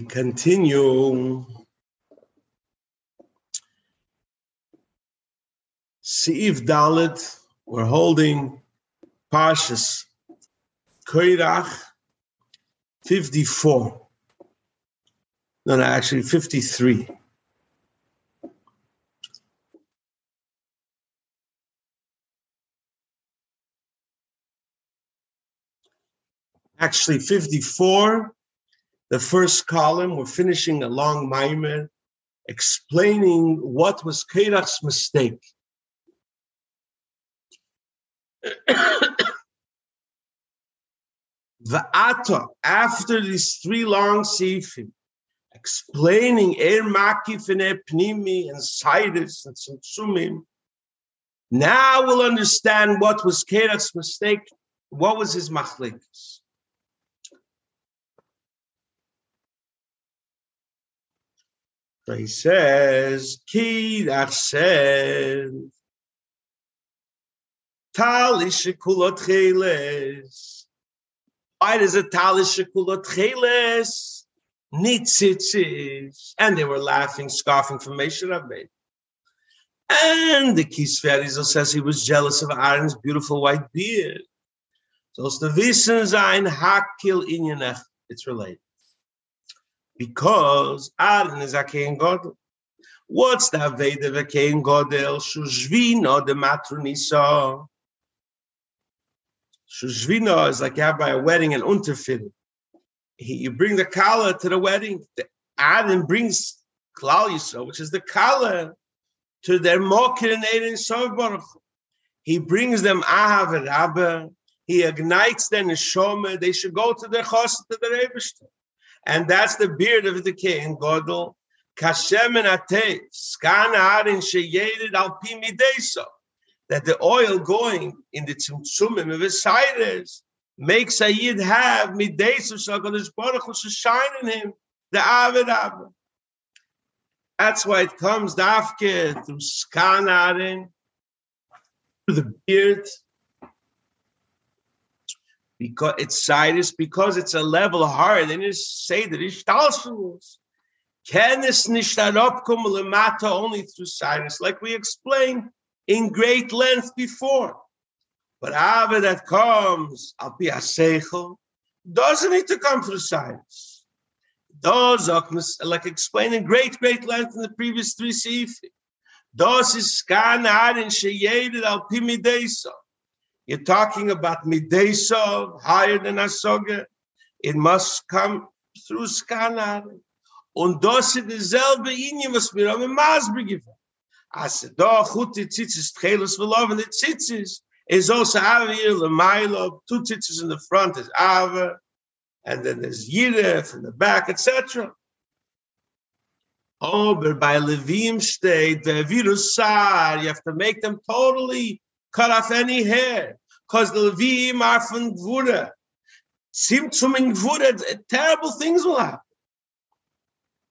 We continue. Seif Dalit, we're holding Parshas Koirach 54. No, no, actually 53. Actually 54 the first column, we're finishing a long maimer explaining what was Kerach's mistake. the Ata, after these three long sifim, explaining Er Makif and Er Pnimi and Sidus and Tzimtzumim, now we'll understand what was Kerach's mistake, what was his machlikas. So he says, Kidach says, Tali shekulot cheles. Why does it tali shekulot cheles? Nitzitzis. And they were laughing, scoffing from Moshe Rabbeinu. And the Kisverizal says he was jealous of Aaron's beautiful white beard. So it's the Wissen sein Hakil Inyanech. It's related because Aaron is a Kain Godel. What's the Aveda of a Kain Godel? Shushvino de Matronisa. Shushvino is like you have by a wedding an unterfitting. You bring the kala to the wedding. The Aaron brings Klal Yisrael, which is the kala, to their mokir and Baruch. He brings them Ahav and Abba. He ignites their neshama. They should go to their chos to the Rebishter and that's the beard of the king, Godel. Kashem and Atev, Skan Arin Sheyedid Al that the oil going in the Tzimtzumim of his siders makes Sayyid have Mideso Shagalish Baruch Hu shine in him, the Avid. That's why it comes dafke through Skan Arin, through the beard, because it's sinus, because it's a level higher than you say that it's Talshamus. Can this nishtarop only through sinus, like we explained in great length before. But Ava that comes, al pi doesn't need to come through sinus. Does like explained in great, great length in the previous three sifi. Does is skan arin sheyedid al pi you're talking about Midesov, higher than Asoge. It must come through Skanar. Und das ist dieselbe Linie, was wir am Masber gegeben. Als da gut die Zitzes Tchelos verlaufen, die Zitzes is also Avir, Lamailo, two Zitzes in the front is Ava, and then there's Yiref in the back, etc. Aber bei Levim steht, the virus you have to make them totally cut off any hair because the Levim are from Gvura. Simtsum in Gvura, terrible things will happen.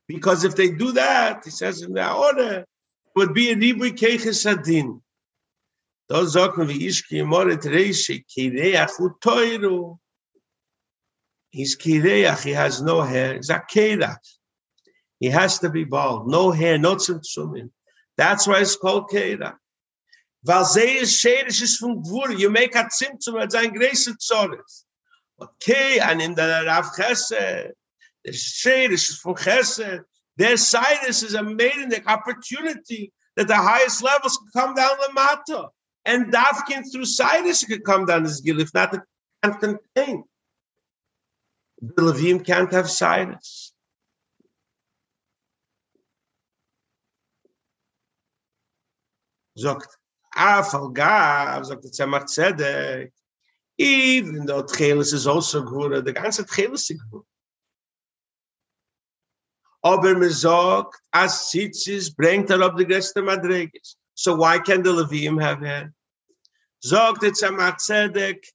Because if they do that, he says in the order, would be a Ribui Keches Adin. Those Zokan Vishki Moret Reishi, Kireach Utoiru. He's Kireach, he has no hair. He's a. He has to be bald. No hair, no tzimtzumin. That's why it's called Kerach. Weil sie ist schädisch ist von Gwur. You make a Zimtzum als ein größer Zorres. Okay, and in der Rav Chesed, the schädisch ist von Chesed, their sinus is a maiden opportunity that the highest levels can come down the matter. And Dafkin through sinus could come down this gill, if not, it can't contain. The Levim can't have sinus. Sagt, Afal Gav, sagt der Tzedek, even though Tchelis is also good, the ganze Tchelis is good. Aber me sagt, as Sitzis bringt er auf die größte Madreges. So why can the Levim have hair? Sagt der Tzemach Tzedek,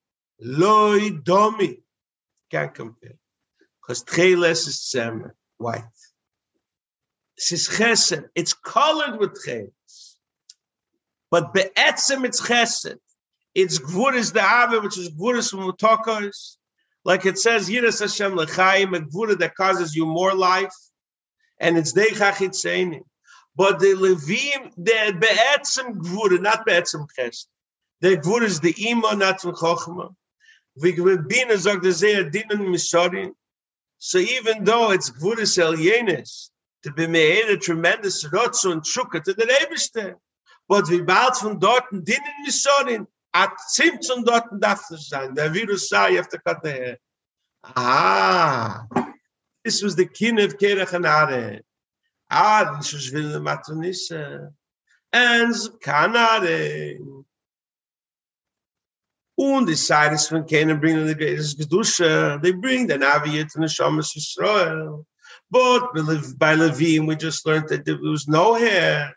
loy domi. Can't compare. Because Tchelis is Tzemach, white. This is Chesed. It's colored with Chesed. But be'etzem it's chesed. It's gvuris the ave, which is gvuris from utokos. Like it says, Yiras Hashem L'chaim, a Gvura that causes you more life, and it's Deichach Hitzeinim. But the Levim, the Be'etzim Gvura, not Be'etzim Chesed. The Gvura is the Ima, not from Chochma. V'gbina zog the Zeh Dinan. So even though it's Gvura Selyenis, to be made a tremendous Rotzo and Trukka to the Rebeste, but wie bald von dort Dinan Misorin, at Zimtzum dort darf es sein. Der Virus sei auf der Karte. Ah, this was the king of Kerachanare. Ah, this was Vilna Matronissa. And Kanare. Und die Seite von Canaan bringen the greatest Gedusha. They bring the Naviyat and the Shamas Yisrael. But by Levim, we just learned that there was no hair.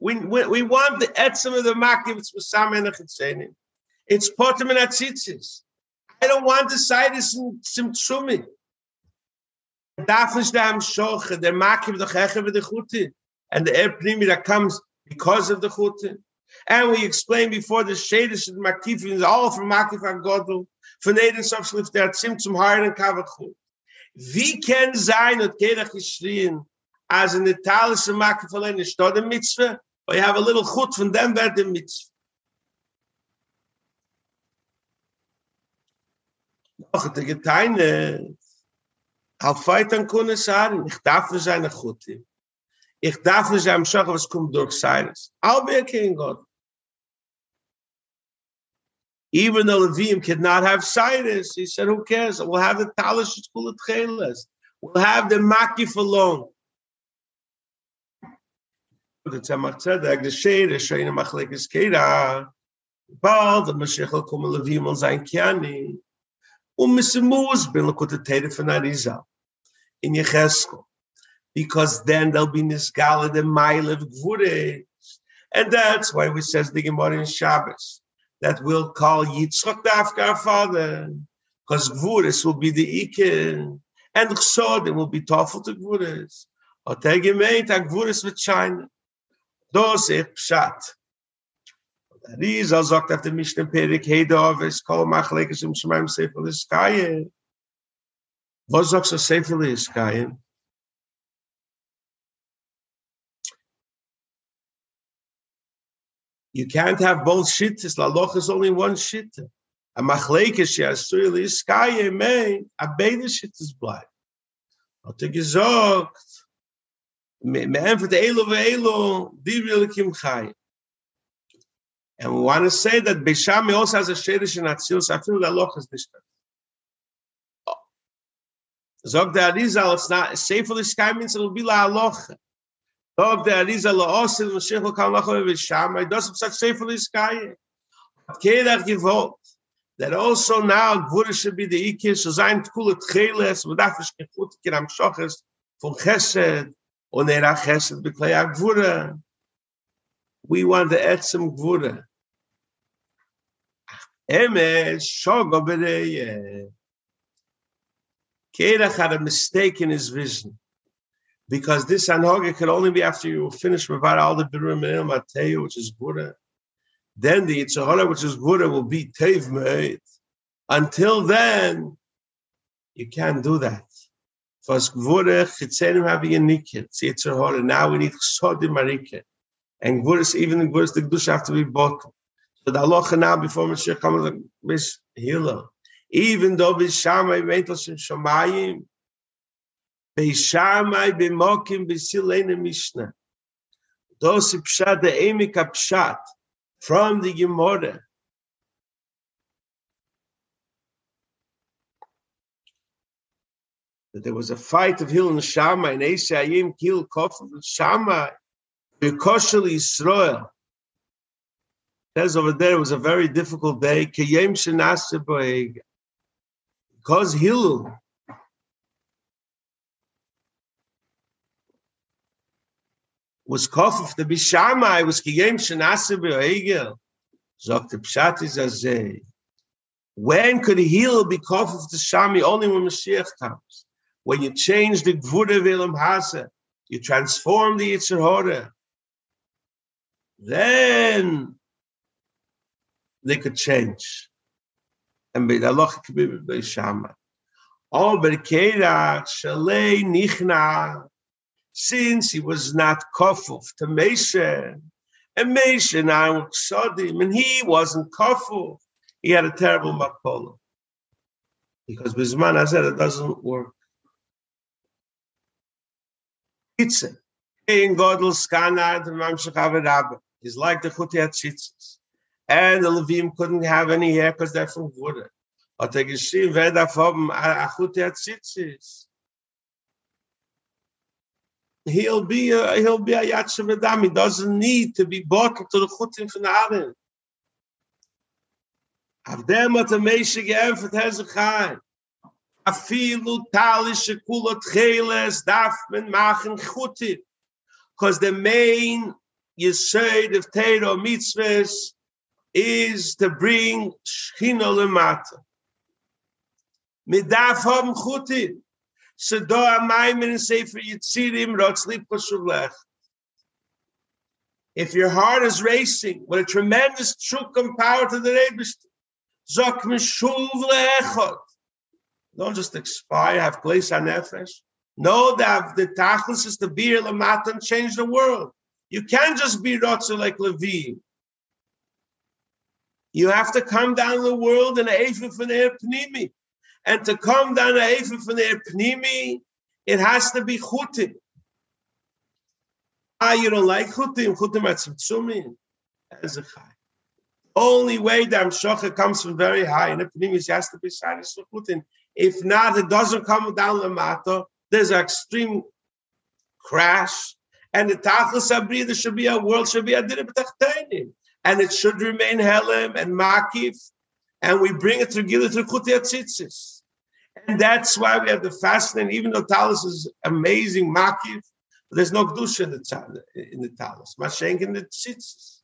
We, we, we want the etzem of the makim. It's besamen and It's potem and atzitzis. I don't want the sides in tzimtzumi. Darf nicht der Makim doch heche with the Chute. And the air primi that comes because of the Chute. And we explained before the Shadish and Makifim is all from Makif and Godel. Von Eden Sofschlift der Zimtzum Haaren and Kavach Chute. Wie kann sein, und Kerach geschrien, as in the Talis Makif allein ist da der Mitzvah, but you have a little Chut von dem wird der Mitzvah. Ach, der Geteine, auf weitern kunne sagen, ich darf nicht sein Chuti. Ich darf nicht sein Schach, was kommt durch Seines. I'll be a king, God. Even though Levim could not have Cyrus, he said, who cares? We'll have the Talish School of Tcheles. We'll have the Makif alone. The Tzemach Tzedek, the Shade, the Shayna Machlekes Keira, bald, the Mashiach will come Levim on sein Kiani. Um Misimus, bin Lakota Tere von Arizal. in Yecheskel. Because then there'll be Nisgala the Mile of Gvures. And that's why we says the Gemara in Shabbos that we'll call Yitzchak Dafka our father. Because Gvures will be the Iker. And Chsodim will be Tofel to Gvures. Otegemeint a Gvures with China. Dos ich Pshat. Rizal sagt auf dem Mishnah Perik, hey, Dovis, kol machlekes um Shemaim Sefer Liskaye. Was sagst Sefer is You can't have both shittas. Laloch is only one shitta. A machleke she has to is Kain may a beide shittas bleibt. Hat er gesagt, And we want to say that Besham also has a shadish in Atzilus. I feel that Loch is nicht Zog der Arizal, it's not safe the sky means it'll be la aloch. Zog der Arizal, la osil, Mashiach will come lachom with Sham, it doesn't such the sky. Kedach givot, that also now Gvura should be the Ikir, so sein Tkul et Cheles, v'daf ish kefut kiram shoches, von Chesed, er Gvura. We want the Etzem Gvura. Emes, shogo. Kerach had a mistake in his vision. Because this Anhoga could only be after you finish Mavar all the Birum and which is Gura. Then the Yitzhahara, which is Gura, will be Tev. Until then, you can't do that. Was Gvura, Chitzenim having a Nikit, Yitzhahara, now we need Chodim Marike. And Gvura, even Gvura, the Gdush have to be bought. So the Allah now, before Mashiach comes, is healer even though Bishamai Ventos in Shamayim, Bishamai Bimokim Bisilene Mishnah. Those Pshat, the Emika Pshat, from the Gemara. That there was a fight of Hil and Shammai, and Esayim killed Kof of Shammai, Bekoshel Yisrael. Says over there, it was a very difficult day. Because Hillel was kof of the Bishamai, was kiyem shenase be'egel. Sagt the Pshat is azay. When could Hillel be kof of the Shami? Only when Mashiach comes. When you change the Gvura Velam Hasa, you transform the Yitzhar then they could change. And be the Allah could be Shama. Oh, but Shalei Nichna since he was not kafuf to Mesha, and Mesha now Sadim, and he wasn't kafuf, he had a terrible makola. Because Bizman said it doesn't work. It's in Godel Skana the Mamshach He's like the Chutiyat Tzitzis. And the Levim couldn't have any hair because they're from Buddha. But the Geshim Veda from Chutiyat Tzitzis he'll be a, he'll be a yatshav He doesn't need to be bottled to the chutim from the Arim. Avdem hat a meishe geämpft hezechai. Afilu talische kulot darf man machen. Because the main yesod of Teiro mitzvahs is to bring shchina lemata. Midaf Pashulech. If your heart is racing with a tremendous truk and power to the Rebbe, Zok Mishuv Leechot. Don't just expire, have place on nefesh. Know that the tachlis is to be lamat and change the world. You can't just be rotzer like Levi. You have to come down the world in a efif and pnimi. And to come down a Efer from their Pnimi, it has to be Chutim. Ah, you don't like Chutim? Chutim at Tzimtzumim? As a Chai. Only way that Amshocha comes from very high, and the Pnimis has to be Shadis Chutim. If not, it doesn't come down the matter. There's an extreme crash, and the Tachlis Abrida should be a world, should be a Dirib and it should remain Helem and Makif and we bring it through Gila through. And that's why we have the fasting, even though Talis is amazing, Makif, there's no Gdusha in the, in the Talis, Mashenk in the Tzitzis.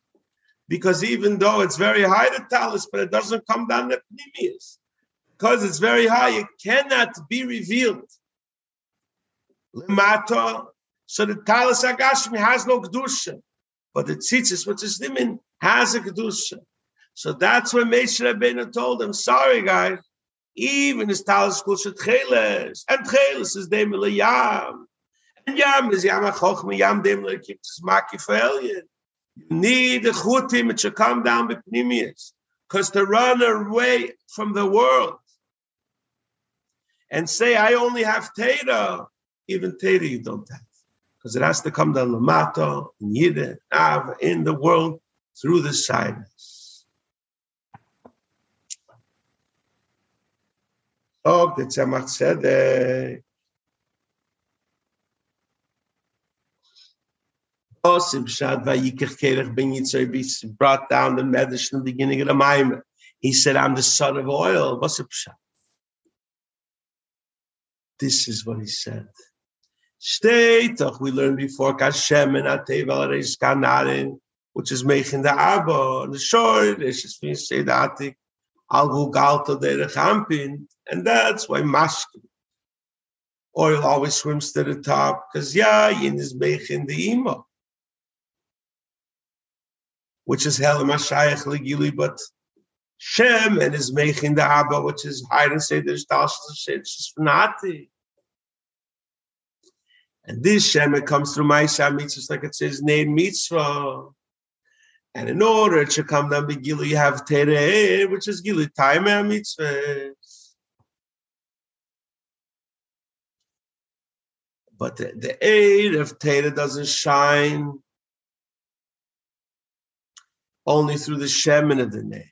Because even though it's very high, the Talis, but it doesn't come down the Pnimius. Because it's very high, it cannot be revealed. Limata, so the Talis Agashmi has no Gdusha. But the Tzitzis, which is Nimin, has a Gdusha. So that's when Moshe Rabbeinu told them, sorry guys, even his talis kul shet cheles, and cheles is dem yam, and yam is yam chochma, yam dem le kiptis maki You need the chutim to come down with pnimius, because to run away from the world and say, I only have Teda, even Teda you don't have. Because it has to come down Lamato, in Yidden, in the world, through the silence. Oh, the Tzemach oh, Ben Yitzhak brought down the medicine in the beginning of the Maimon. He said, I'm the son of oil. What's Shad? This is what he said. Steitach, we learned before, Kashem and Atev Reis Kanarin, which is making the Abba, the short, it's just being said, Atik, Al Gugalta de Champin. And that's why mashkin oil always swims to the top because yeah, yin is in the ima, which is hell mashayach legili, but Shem and is making the Abba, which is higher and say there's It's Fnati. And this Shem it comes through my mitzvah, like it says name mitzvah. And in order to come down the Gili, you have Tere, which is Gili, time mitzvah. but the, the aid of Teda doesn't shine only through the Shemin of the name.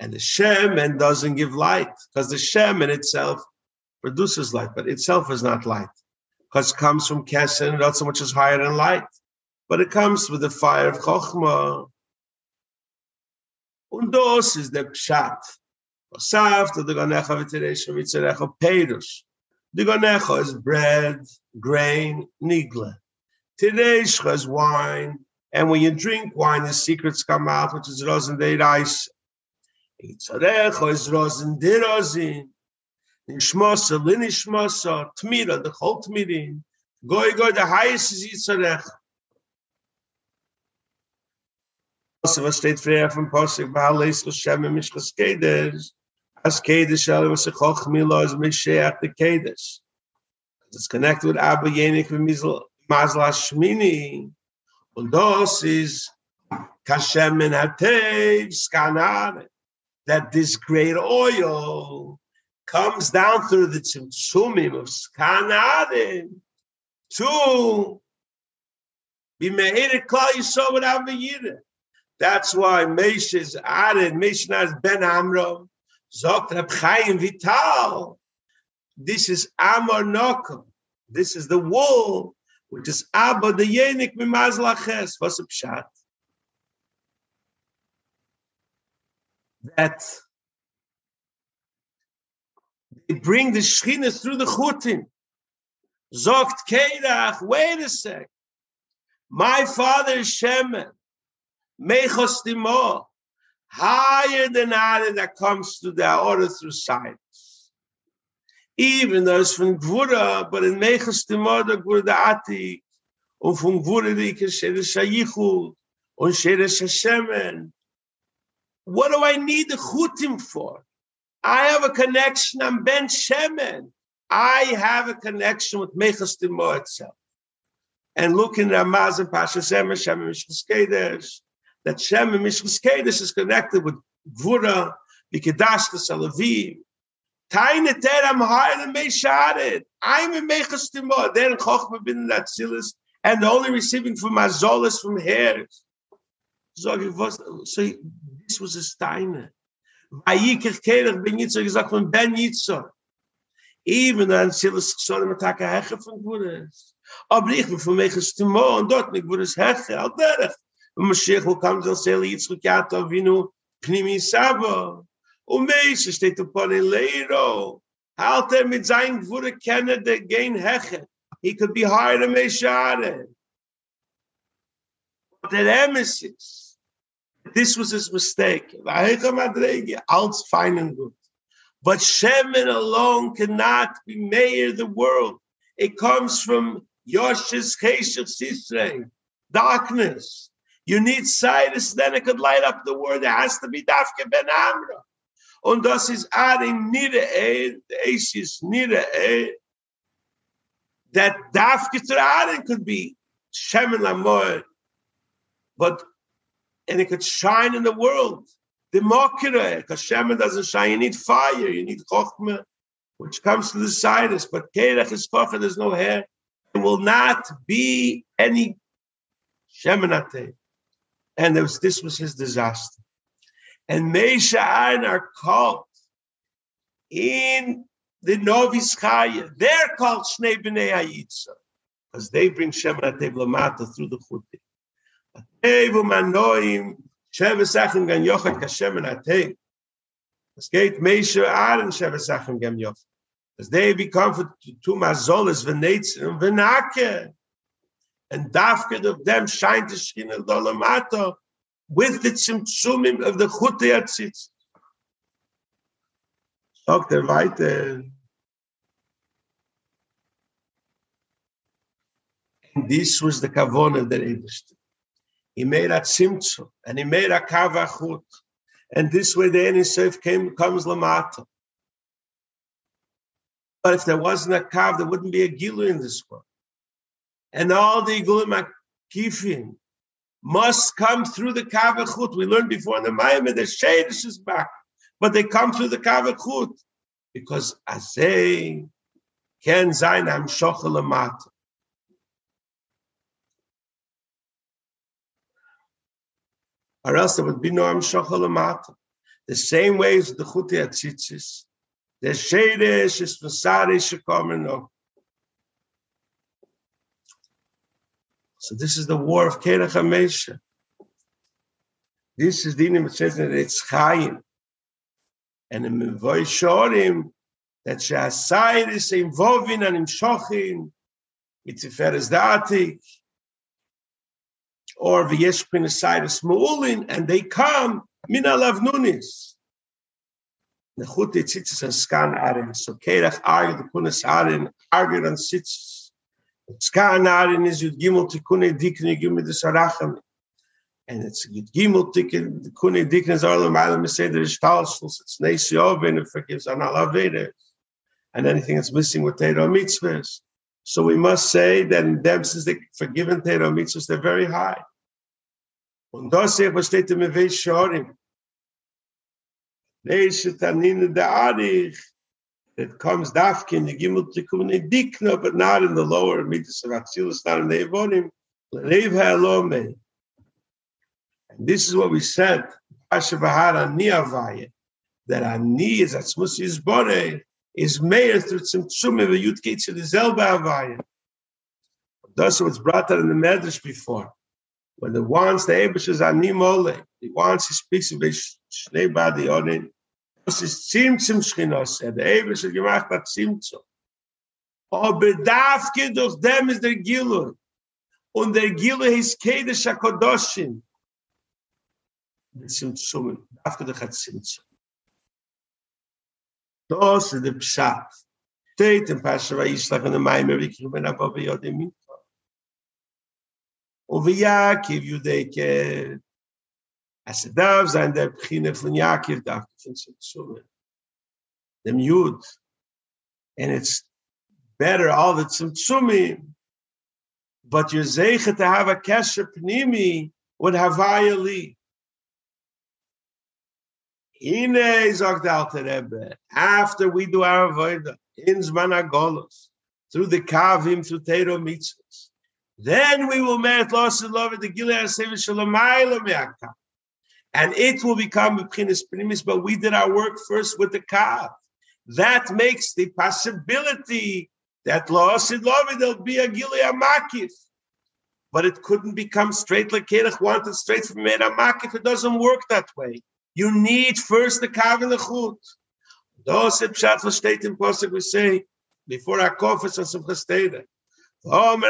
And the Shemin doesn't give light because the Shemin itself produces light, but itself is not light because it comes from Kesen, not so much as higher than light, but it comes with the fire of Chokhmah. Und das ist der Pshat. V'teresh v'tzerecha Perush. The ganecha is bread, grain, nigla. Today's is wine. And when you drink wine, the secrets come out, which is rosin de rice. Itzarecho is rosin de rosin. Nishmosa, linishmosa, tmira, the whole tmirin. Goy goy, the highest is Yitzarech. Also, was steht früher vom Posig, Baal Leis Hashem and Mishkas Kedesh, as Kedesh, Shal was a Choch Milo, as Misheach the Kedesh. It's connected with Abba Yenik and Mazal Hashmini. Und das ist Kashem and Hatev, Skanar, that this great oil comes down through the Tzimtzumim of Skanarim to be Mehirit Klal Yisrael without Mehirit. That's why Mesh is added, Mesh is Ben Amro, Zokt Reb Chaim Vital. This is Amor Nokum. This is the wool, which is Abba the Yenik Mimaz Laches. What's pshat? That they bring the Shechina through the Chutim. Zokt Keirach, wait a sec. My father is Shemen. Mechostimo, higher than Aaron that comes to the order through science. Even though it's from Gvura, but in Mechostimo, the Gvura Atik, und von Gvura die Keshere Shere Shashemen. What do I need the Chutim for? I have a connection, I'm Ben Shemen. I have a connection with Mechostimo itself. And looking at Ramaz and Pasha Shemen, Shemen Mishkas Kedesh, that Shem and Mishkas Kedesh is connected with Gvura, Bikedash, the Salavim. Taine ter am heile me shadet. I'm in mechas timo. Then chochma bin that silas, and only receiving from azolas from hairs. So so was a steine. Vayikir kelech ben yitzor gesagt von ben yitzor. Even dann silas soll man taka heche von Gvura. Aber ich bin von mechas timo und dort mit Gvura heche, al derech. Mashiach will come to say Yitzchak Yaakov Avinu Pnimi Saba. Und Meisha steht upon in Leiro. Halt er mit seinem Gvura kenne der Gein Heche. He could be higher than Meshare. But the emesis, this was his mistake. All's fine and good. But Shemin alone cannot be mayor of the world. It comes from Yosh's Cheshach Sisrei, darkness. You need Cyrus, then it could light up the world. It has to be Dafke Ben Amra. Und das ist adding nire e, es ist nire e, that Dafke Tzaraden could be Shemin Lamor, but, and it could shine in the world. The Mokire, because doesn't shine, you need fire, you need Chokhmah, which comes to the Cyrus, but Kerech is Kocha, there's no hair. There will not be any Sheminate and was, this was his disaster. And Meisha Aaron are called in the Novis Chaya. They're called Shnei B'nei Hayitza because they bring Shemonat Lamata through the Chuti. As they become for two mazolas v'neitzim and v'nake and dafked of them shine the skin of the lamata with the tzimtzumim of the chute yatzitz. Sagt er weiter. And this was the kavona that Eberstein. He made a tzimtzum and he made a kavachut. And this way the Enisef came comes lamata. But if there wasn't a kav, there wouldn't be a gilu in this world and all the Igulim Akifim must come through the Kavachut. We learned before in the Maimon, the Shadish is back, but they come through the Kavachut because Azay Ken Zain Am Shochelamat. Or else there would be no Am Shochelamat. The same way as the Chuti Atzitzis. The Shadish is Vasari Shekomeno. So this is the war of Kerech HaMesha. This is the name that says that it's Chaim. And in Mevoy Shorim, that Shasayr is involving and imshochin, it's a Tiferes Datik, or v'yesh pinisidus ma'ulin, and they come min alavnunis. Nechut tzitzis and skan arin. So kerach arg the kunas arin argued on tzitzis. Skan arin is yud gimel tikune dikne gimel the saracham. And it's yud gimel tikune dikne zarlam alam say there is talshus. It's neisi oven it forgives an alavede. And anything that's missing with Torah mitzvahs. So we must say that in them, since they're forgiven Torah mitzvahs, they're very high. Und das was steht im Weg Shorim. Leise tanine de Arich. It comes dafkin, the gimel tikkun in dikna, but not in the lower mitzvahs of Atzilus, not in the Evonim. Lev ha'alome. And this is what we said, Pasha Bahara Niavaya, that Ani is Atzmus Yizboreh, is mayor through Tzimtzum of a Yud Ketzel Zelba Avaya. That's what's brought out in the Medrash before. When the wants the Abish is Animole, the wants he speaks of his Shnei Badi Onin. Das ist Zimtzum Shchinos, the Abish hat gemacht hat Zimtzum. Aber dafke durch dem ist der Gilu. Und der Gilu ist Kedesh HaKodoshim. Zimtzum, dafke durch hat Zimtzum. Das ist der Pshat. Steht im Pasha Vayishlach in der Maimer, wie kommen aber bei Yodem Mikva. Und wie Yaakov Judeke, as it darf sein, der Pchine von darf von Zimtzum. Dem Yud. And it's better all the Tzimtzumim, but you're zeicha to have a kesher pnimi with Havaya Li. Hine, sagt der Rebbe, after we do our avodah, in Zman Agolos, through the Kavim, through Teiro Mitzvahs, then we will merit loss and love at the Gilead Me'akam. And it will become B'chinis Pnimis, but we did our work first with the Kav. That makes the possibility that loss and love there'll be a Gilead Makif. But it couldn't become straight like Kerech wanted straight from Mera Makif. It doesn't work that way. You need first the kav and the chut. Those pshat was state in Pasuk we say before our conference on chesteda. On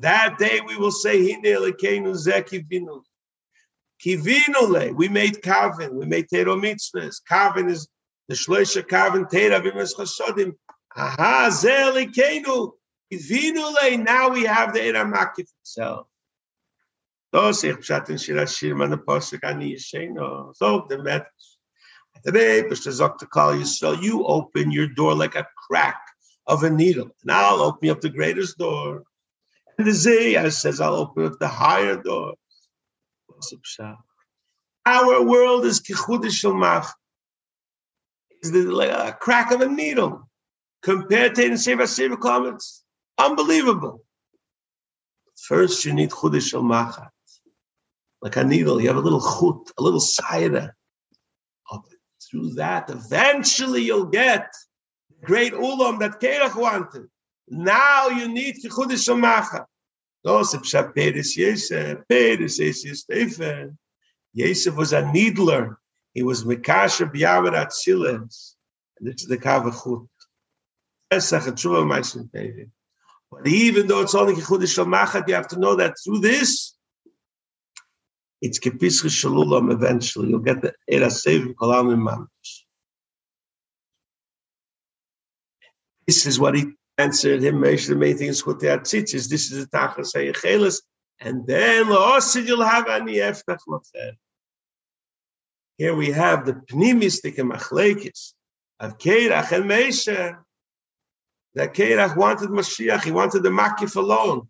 that day we will say hine zekivinu. Kivinu. We made kavin. We made tero mitzvahs. Kavin is the shloisha kavin tera b'mes chasodim. Aha ze lekenu. Kivinu. Now we have the eramakif itself. Dos ich pshat in shir ashir man posuk ani. So the met. Today, Mr. Zok call Yisrael, you open your door like a crack of a needle, and I'll open up the greatest door. And the Zayah says, I'll open up the higher door. Our world is kichudish mach. Is like a crack of a needle compared to in Seva comments. Unbelievable. First, you need chudish machat like a needle. You have a little chut, a little saira. Through that, eventually you'll get the great ulam that Kerach wanted. Now you need kichudish shamacha. Those pshat Peres Yosef, Peres Yosef Yosef was a needler. He was Mekasha B'Yavar Atziles. And this is the Kavachut. But even though it's only Kichudish Shalmachat, you have to know that through this, it's kepischa shalulam eventually. You'll get the era sevim kolam mamish. This is what he answered him. The main thing is what had tzitzis. This is the tachas hayechelis, and then la'osid you'll have ani eftach lafer. Here we have the pnimistic and machlekes of Kerach and Mesha. That Kerach wanted Mashiach, he wanted the Makif alone.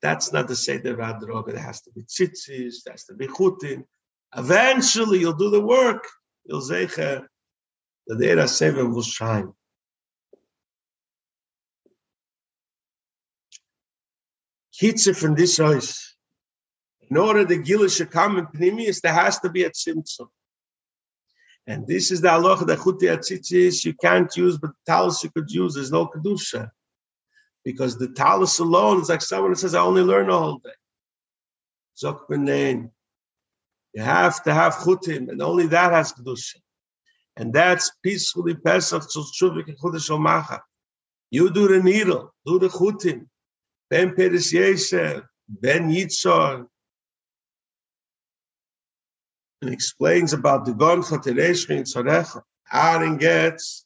That's not the Seder Vadroga. There has to be tzitzis, there has to be chutin. Eventually, you'll do the work. You'll say the Dera Seven will shine. Kitzer from this house. In order the Gila should come in Pnimius, there has to be a tzimtzum. And this is the halacha that chuti atzitzis you can't use, but the talis you could use. There's no kedusha because the talus alone is like someone who says, I only learn a whole day. Zok b'nein. You have to have chutim, and only that has kedusha. And that's peacefully Pesach to Shuvik and Chudash Macha. You do the needle, do the chutim. Ben Peres Yesef, Ben Yitzhar, and explains about the Gon Chotereshchi in Tzorech. Aaron gets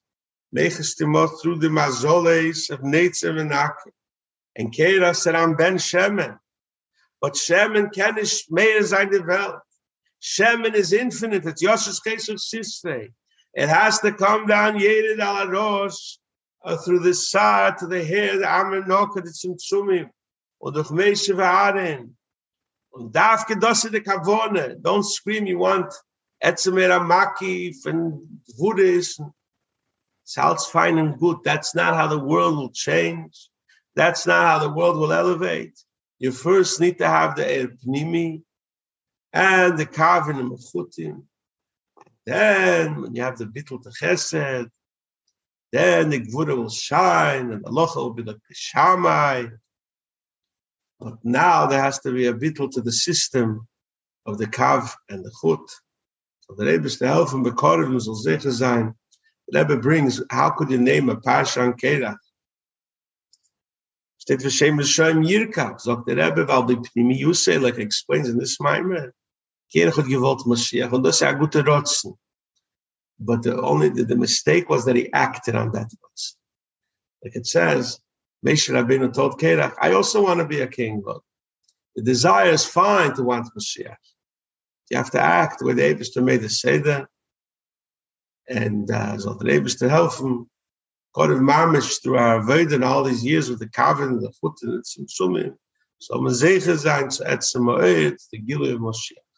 Meches Timot through the Mazoles of Netzev and Akim. And Kera said, I'm Ben Shemen. But Shemen can is mehr sein die Welt. Shemen is infinite. It's Yoshes Kesef Sisrei. It has to come down Yerid al Rosh uh, through the Sa to the hair, the Amen Noka, the Tzimtzumim. Und durch Meshe V'Aren. Und darf gedosse de Kavone. Don't scream you want Etzemer Amaki and Buddhism. Sounds fine and good. That's not how the world will change. That's not how the world will elevate. You first need to have the El Pnimi and the Kavin and Mechutim. Then, when you have the Bittul to Chesed, then the Gvura will shine and the Locha will be like the Shammai. But now there has to be a Bittul to the system of the Kav and the Chut. So the Rebbe is to help him, sicher sein. The Rebbe brings, how could you name a Pasha on Kerach? Steht für Shem Shoim Yirka, sagt der Rebbe, weil die Pnimi Yusei, like explains in this Maimer, Kerach hat gewollt Mashiach, und das ist ja gute. But the only, the, the mistake was that he acted on that Rotzen. Like it says, Moshe Rabbeinu told Kerach, I also want to be a king, but the desire is fine to want Mashiach. You have to act with the Eberster made the Seder, and uh, so the Eberster help him God of Mamish through our Avodah and all these years with the Kavin, the foot and the Tzimtzumim. So Mazecha sein zu Etzem Moed, the Gilu of Moshiach.